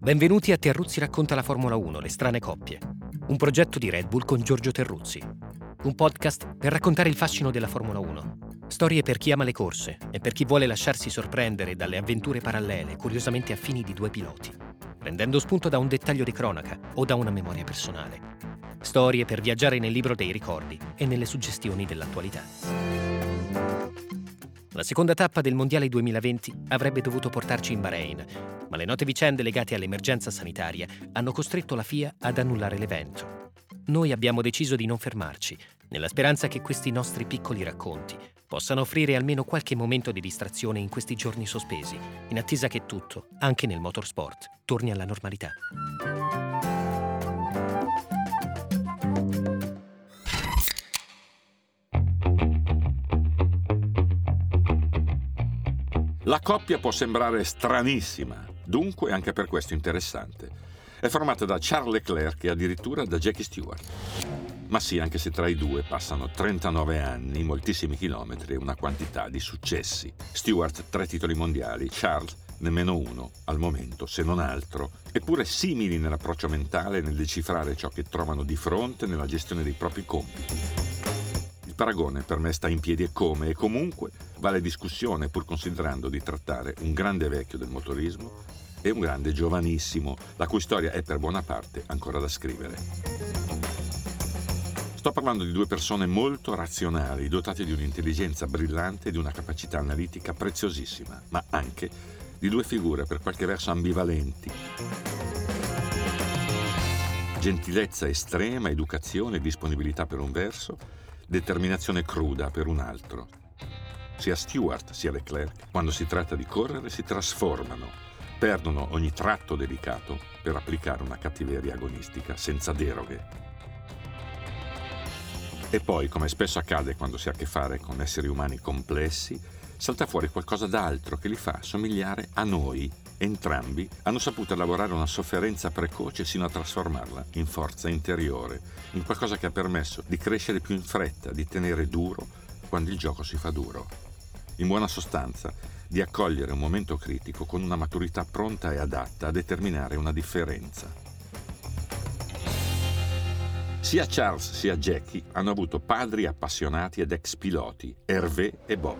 Benvenuti a Terruzzi racconta la Formula 1, le strane coppie. Un progetto di Red Bull con Giorgio Terruzzi. Un podcast per raccontare il fascino della Formula 1. Storie per chi ama le corse e per chi vuole lasciarsi sorprendere dalle avventure parallele curiosamente affini di due piloti, prendendo spunto da un dettaglio di cronaca o da una memoria personale. Storie per viaggiare nel libro dei ricordi e nelle suggestioni dell'attualità. La seconda tappa del Mondiale 2020 avrebbe dovuto portarci in Bahrain, ma le note vicende legate all'emergenza sanitaria hanno costretto la FIA ad annullare l'evento. Noi abbiamo deciso di non fermarci, nella speranza che questi nostri piccoli racconti possano offrire almeno qualche momento di distrazione in questi giorni sospesi, in attesa che tutto, anche nel motorsport, torni alla normalità. La coppia può sembrare stranissima, dunque anche per questo interessante. È formata da Charles Leclerc e addirittura da Jackie Stewart. Ma sì, anche se tra i due passano 39 anni, moltissimi chilometri e una quantità di successi. Stewart tre titoli mondiali, Charles nemmeno uno, al momento, se non altro, eppure simili nell'approccio mentale nel decifrare ciò che trovano di fronte nella gestione dei propri compiti paragone per me sta in piedi e come e comunque vale discussione pur considerando di trattare un grande vecchio del motorismo e un grande giovanissimo, la cui storia è per buona parte ancora da scrivere. Sto parlando di due persone molto razionali, dotate di un'intelligenza brillante e di una capacità analitica preziosissima, ma anche di due figure per qualche verso ambivalenti. Gentilezza estrema, educazione e disponibilità per un verso determinazione cruda per un altro. Sia Stewart sia Leclerc, quando si tratta di correre, si trasformano, perdono ogni tratto delicato per applicare una cattiveria agonistica senza deroghe. E poi, come spesso accade quando si ha a che fare con esseri umani complessi, salta fuori qualcosa d'altro che li fa somigliare a noi. Entrambi hanno saputo elaborare una sofferenza precoce sino a trasformarla in forza interiore, in qualcosa che ha permesso di crescere più in fretta, di tenere duro quando il gioco si fa duro. In buona sostanza, di accogliere un momento critico con una maturità pronta e adatta a determinare una differenza. Sia Charles sia Jackie hanno avuto padri appassionati ed ex piloti, Hervé e Bob.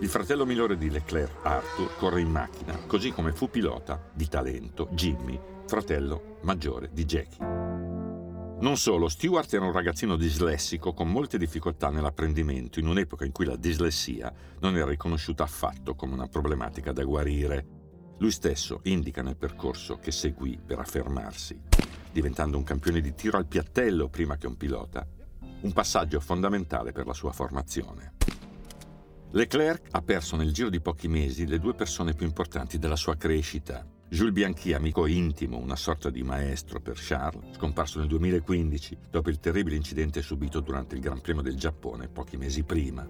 Il fratello minore di Leclerc, Arthur, corre in macchina, così come fu pilota di talento Jimmy, fratello maggiore di Jackie. Non solo, Stewart era un ragazzino dislessico con molte difficoltà nell'apprendimento in un'epoca in cui la dislessia non era riconosciuta affatto come una problematica da guarire. Lui stesso indica nel percorso che seguì per affermarsi, diventando un campione di tiro al piattello prima che un pilota, un passaggio fondamentale per la sua formazione. Leclerc ha perso nel giro di pochi mesi le due persone più importanti della sua crescita. Jules Bianchi, amico intimo, una sorta di maestro per Charles, scomparso nel 2015 dopo il terribile incidente subito durante il Gran Premio del Giappone pochi mesi prima.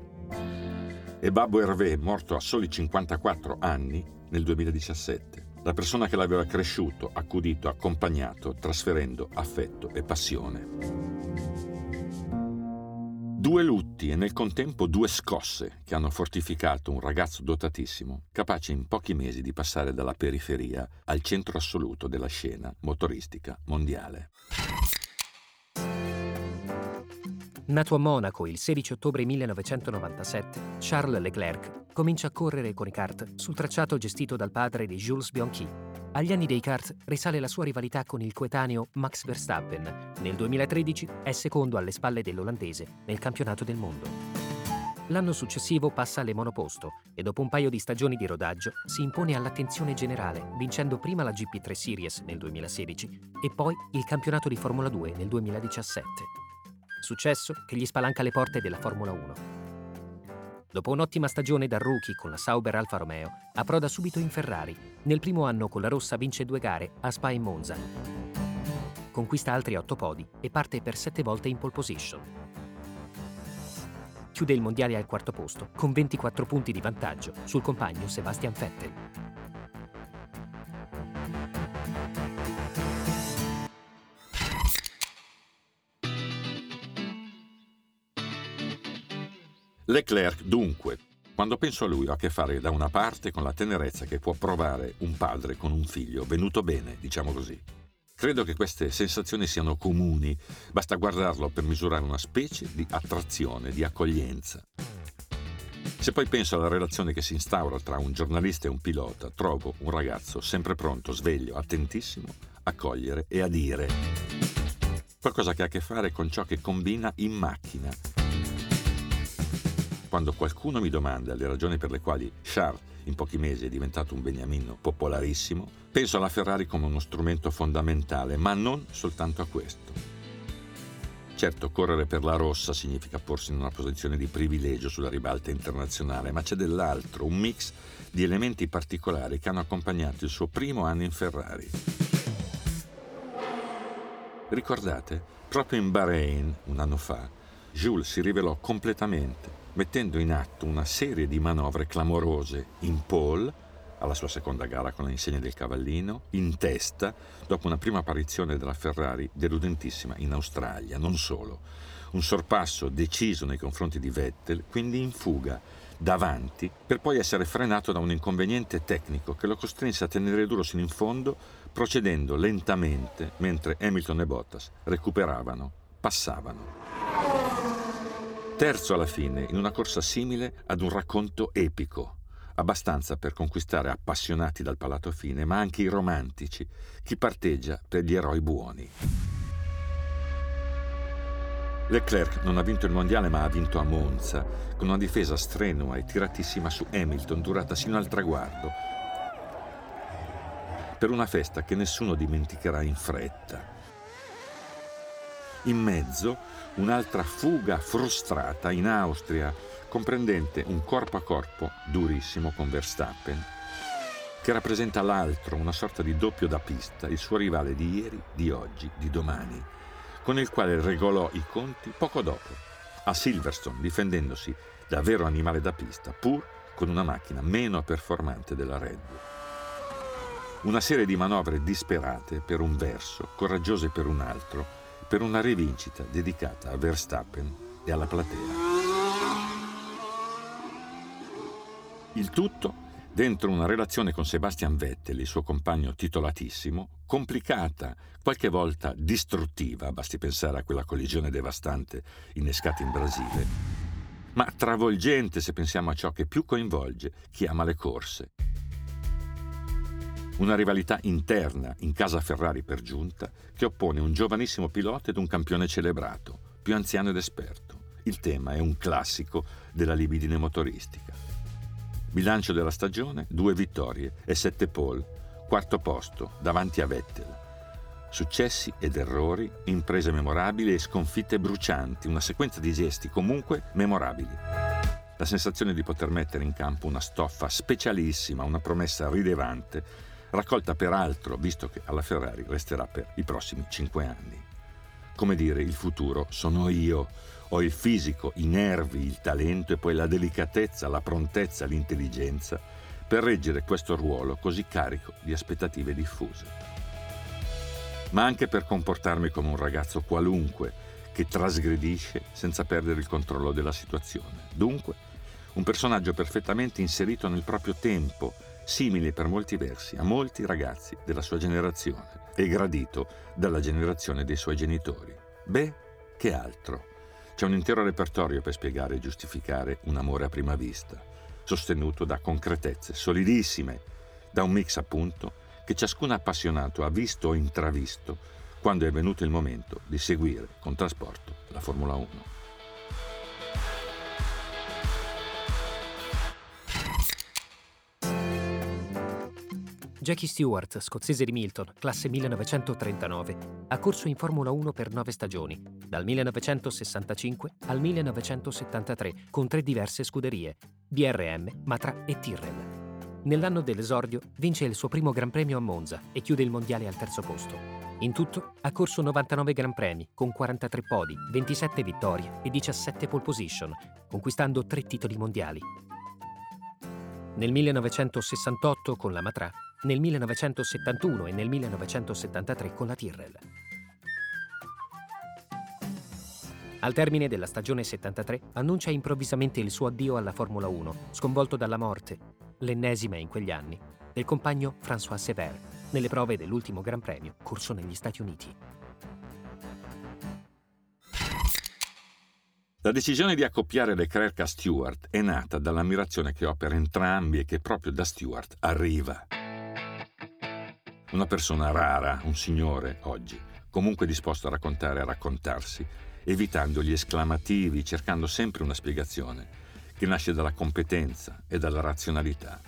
E Babbo Hervé, morto a soli 54 anni nel 2017, la persona che l'aveva cresciuto, accudito, accompagnato, trasferendo affetto e passione. Due lutti e nel contempo due scosse che hanno fortificato un ragazzo dotatissimo, capace in pochi mesi di passare dalla periferia al centro assoluto della scena motoristica mondiale. Nato a Monaco il 16 ottobre 1997, Charles Leclerc comincia a correre con i kart sul tracciato gestito dal padre di Jules Bianchi, agli anni dei kart risale la sua rivalità con il coetaneo Max Verstappen. Nel 2013 è secondo alle spalle dell'olandese nel campionato del mondo. L'anno successivo passa alle monoposto e dopo un paio di stagioni di rodaggio si impone all'attenzione generale, vincendo prima la GP3 Series nel 2016 e poi il campionato di Formula 2 nel 2017. Successo che gli spalanca le porte della Formula 1 Dopo un'ottima stagione da rookie con la Sauber Alfa Romeo, approda subito in Ferrari. Nel primo anno con la Rossa vince due gare a Spa e Monza. Conquista altri otto podi e parte per sette volte in pole position. Chiude il mondiale al quarto posto, con 24 punti di vantaggio sul compagno Sebastian Vettel. Leclerc, dunque, quando penso a lui ho a che fare da una parte con la tenerezza che può provare un padre con un figlio, venuto bene, diciamo così. Credo che queste sensazioni siano comuni, basta guardarlo per misurare una specie di attrazione, di accoglienza. Se poi penso alla relazione che si instaura tra un giornalista e un pilota, trovo un ragazzo sempre pronto, sveglio, attentissimo a cogliere e a dire qualcosa che ha a che fare con ciò che combina in macchina. Quando qualcuno mi domanda le ragioni per le quali Charles in pochi mesi è diventato un beniamino popolarissimo, penso alla Ferrari come uno strumento fondamentale, ma non soltanto a questo. Certo, correre per la rossa significa porsi in una posizione di privilegio sulla ribalta internazionale, ma c'è dell'altro, un mix di elementi particolari che hanno accompagnato il suo primo anno in Ferrari. Ricordate? Proprio in Bahrain, un anno fa, Jules si rivelò completamente mettendo in atto una serie di manovre clamorose in pole, alla sua seconda gara con la insegna del cavallino, in testa, dopo una prima apparizione della Ferrari deludentissima in Australia, non solo. Un sorpasso deciso nei confronti di Vettel, quindi in fuga, davanti, per poi essere frenato da un inconveniente tecnico che lo costrinse a tenere duro sino in fondo, procedendo lentamente mentre Hamilton e Bottas recuperavano, passavano. Terzo alla fine, in una corsa simile ad un racconto epico, abbastanza per conquistare appassionati dal palato fine, ma anche i romantici, chi parteggia per gli eroi buoni. Leclerc non ha vinto il mondiale ma ha vinto a Monza, con una difesa strenua e tiratissima su Hamilton durata sino al traguardo, per una festa che nessuno dimenticherà in fretta. In mezzo un'altra fuga frustrata in Austria, comprendente un corpo a corpo durissimo con Verstappen, che rappresenta l'altro, una sorta di doppio da pista, il suo rivale di ieri, di oggi, di domani, con il quale regolò i conti poco dopo, a Silverstone, difendendosi da vero animale da pista, pur con una macchina meno performante della Red Bull. Una serie di manovre disperate per un verso, coraggiose per un altro, per una rivincita dedicata a Verstappen e alla platea. Il tutto dentro una relazione con Sebastian Vettel, il suo compagno titolatissimo, complicata, qualche volta distruttiva, basti pensare a quella collisione devastante innescata in Brasile, ma travolgente se pensiamo a ciò che più coinvolge chi ama le corse. Una rivalità interna in casa Ferrari per giunta che oppone un giovanissimo pilota ed un campione celebrato, più anziano ed esperto. Il tema è un classico della libidine motoristica. Bilancio della stagione, due vittorie e sette pole, quarto posto, davanti a Vettel. Successi ed errori, imprese memorabili e sconfitte brucianti, una sequenza di gesti comunque memorabili. La sensazione di poter mettere in campo una stoffa specialissima, una promessa rilevante raccolta peraltro, visto che alla Ferrari resterà per i prossimi cinque anni. Come dire, il futuro sono io, ho il fisico, i nervi, il talento e poi la delicatezza, la prontezza, l'intelligenza per reggere questo ruolo così carico di aspettative diffuse. Ma anche per comportarmi come un ragazzo qualunque che trasgredisce senza perdere il controllo della situazione. Dunque, un personaggio perfettamente inserito nel proprio tempo, simile per molti versi a molti ragazzi della sua generazione e gradito dalla generazione dei suoi genitori. Beh, che altro? C'è un intero repertorio per spiegare e giustificare un amore a prima vista, sostenuto da concretezze solidissime, da un mix appunto che ciascun appassionato ha visto o intravisto quando è venuto il momento di seguire con trasporto la Formula 1. Jackie Stewart, scozzese di Milton, classe 1939, ha corso in Formula 1 per nove stagioni, dal 1965 al 1973, con tre diverse scuderie, BRM, Matra e Tyrrell. Nell'anno dell'esordio vince il suo primo Gran Premio a Monza e chiude il mondiale al terzo posto. In tutto ha corso 99 Gran Premi, con 43 podi, 27 vittorie e 17 pole position, conquistando tre titoli mondiali. Nel 1968 con la Matra nel 1971 e nel 1973 con la Tyrrell. Al termine della stagione 73 annuncia improvvisamente il suo addio alla Formula 1, sconvolto dalla morte, l'ennesima in quegli anni, del compagno François Sever, nelle prove dell'ultimo Gran Premio corso negli Stati Uniti. La decisione di accoppiare Leclerc a Stewart è nata dall'ammirazione che ho per entrambi e che proprio da Stewart arriva. Una persona rara, un signore oggi, comunque disposto a raccontare e a raccontarsi, evitando gli esclamativi, cercando sempre una spiegazione, che nasce dalla competenza e dalla razionalità.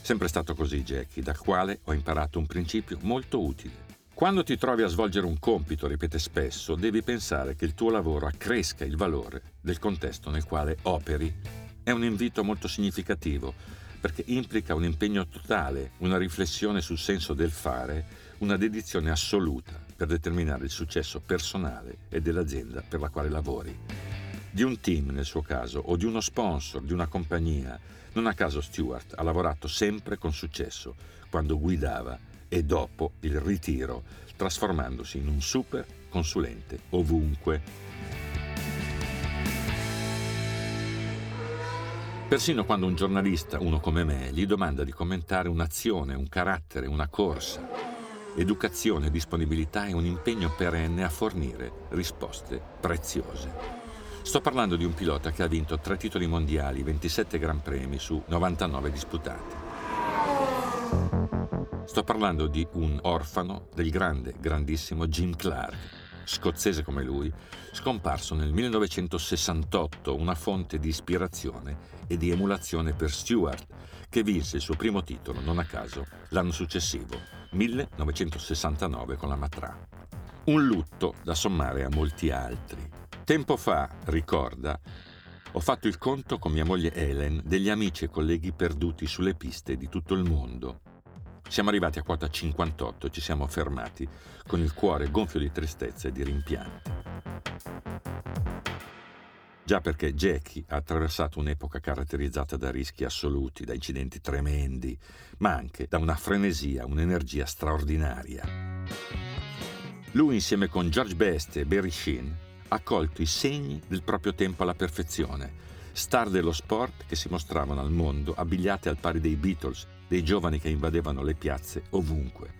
Sempre stato così, Jackie, dal quale ho imparato un principio molto utile. Quando ti trovi a svolgere un compito, ripete spesso, devi pensare che il tuo lavoro accresca il valore del contesto nel quale operi. È un invito molto significativo perché implica un impegno totale, una riflessione sul senso del fare, una dedizione assoluta per determinare il successo personale e dell'azienda per la quale lavori. Di un team nel suo caso o di uno sponsor, di una compagnia. Non a caso Stewart ha lavorato sempre con successo quando guidava e dopo il ritiro, trasformandosi in un super consulente ovunque. Persino quando un giornalista, uno come me, gli domanda di commentare un'azione, un carattere, una corsa, educazione, disponibilità e un impegno perenne a fornire risposte preziose. Sto parlando di un pilota che ha vinto tre titoli mondiali, 27 Gran Premi su 99 disputati. Sto parlando di un orfano del grande, grandissimo Jim Clark, scozzese come lui, scomparso nel 1968, una fonte di ispirazione e di emulazione per Stewart, che vinse il suo primo titolo, non a caso, l'anno successivo, 1969 con la Matra. Un lutto da sommare a molti altri. Tempo fa, ricorda, ho fatto il conto con mia moglie Helen degli amici e colleghi perduti sulle piste di tutto il mondo. Siamo arrivati a quota 58 e ci siamo fermati con il cuore gonfio di tristezza e di rimpianti. Già perché Jackie ha attraversato un'epoca caratterizzata da rischi assoluti, da incidenti tremendi, ma anche da una frenesia, un'energia straordinaria. Lui insieme con George Best e Barry Sheen ha colto i segni del proprio tempo alla perfezione, star dello sport che si mostravano al mondo abbigliate al pari dei Beatles, dei giovani che invadevano le piazze ovunque,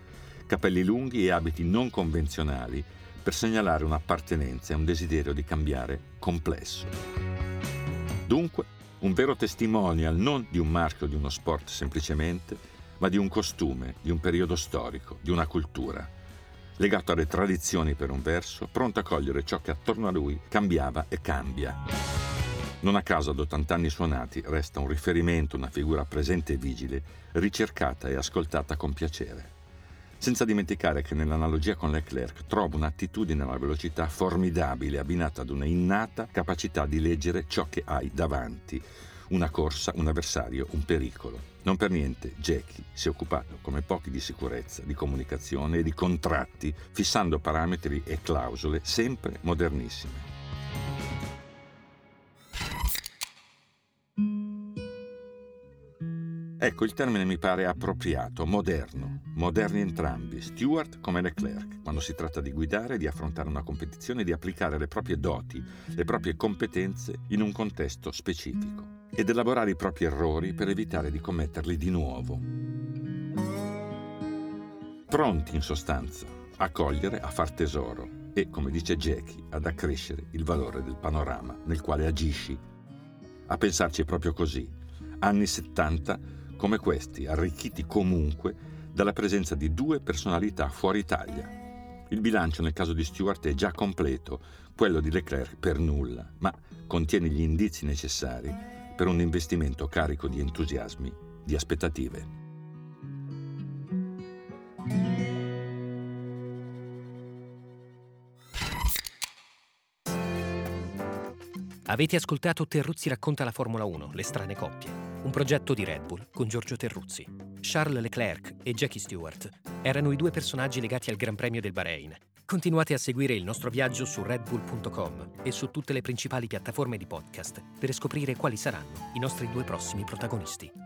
capelli lunghi e abiti non convenzionali per segnalare un'appartenenza e un desiderio di cambiare complesso. Dunque, un vero testimonial non di un marchio di uno sport semplicemente, ma di un costume, di un periodo storico, di una cultura, legato alle tradizioni per un verso, pronto a cogliere ciò che attorno a lui cambiava e cambia. Non a caso ad 80 anni suonati resta un riferimento, una figura presente e vigile, ricercata e ascoltata con piacere. Senza dimenticare che nell'analogia con Leclerc trovo un'attitudine alla velocità formidabile abbinata ad una innata capacità di leggere ciò che hai davanti, una corsa, un avversario, un pericolo. Non per niente Jackie si è occupato come pochi di sicurezza, di comunicazione e di contratti, fissando parametri e clausole sempre modernissime. Ecco, il termine mi pare appropriato, moderno, moderni entrambi, Stewart come Leclerc, quando si tratta di guidare, di affrontare una competizione di applicare le proprie doti, le proprie competenze in un contesto specifico ed elaborare i propri errori per evitare di commetterli di nuovo. Pronti, in sostanza, a cogliere, a far tesoro e, come dice Jackie, ad accrescere il valore del panorama nel quale agisci. A pensarci proprio così. Anni 70 come questi, arricchiti comunque dalla presenza di due personalità fuori Italia. Il bilancio nel caso di Stewart è già completo, quello di Leclerc per nulla, ma contiene gli indizi necessari per un investimento carico di entusiasmi, di aspettative. Avete ascoltato Terruzzi racconta la Formula 1, le strane coppie un progetto di Red Bull con Giorgio Terruzzi. Charles Leclerc e Jackie Stewart erano i due personaggi legati al Gran Premio del Bahrain. Continuate a seguire il nostro viaggio su redbull.com e su tutte le principali piattaforme di podcast per scoprire quali saranno i nostri due prossimi protagonisti.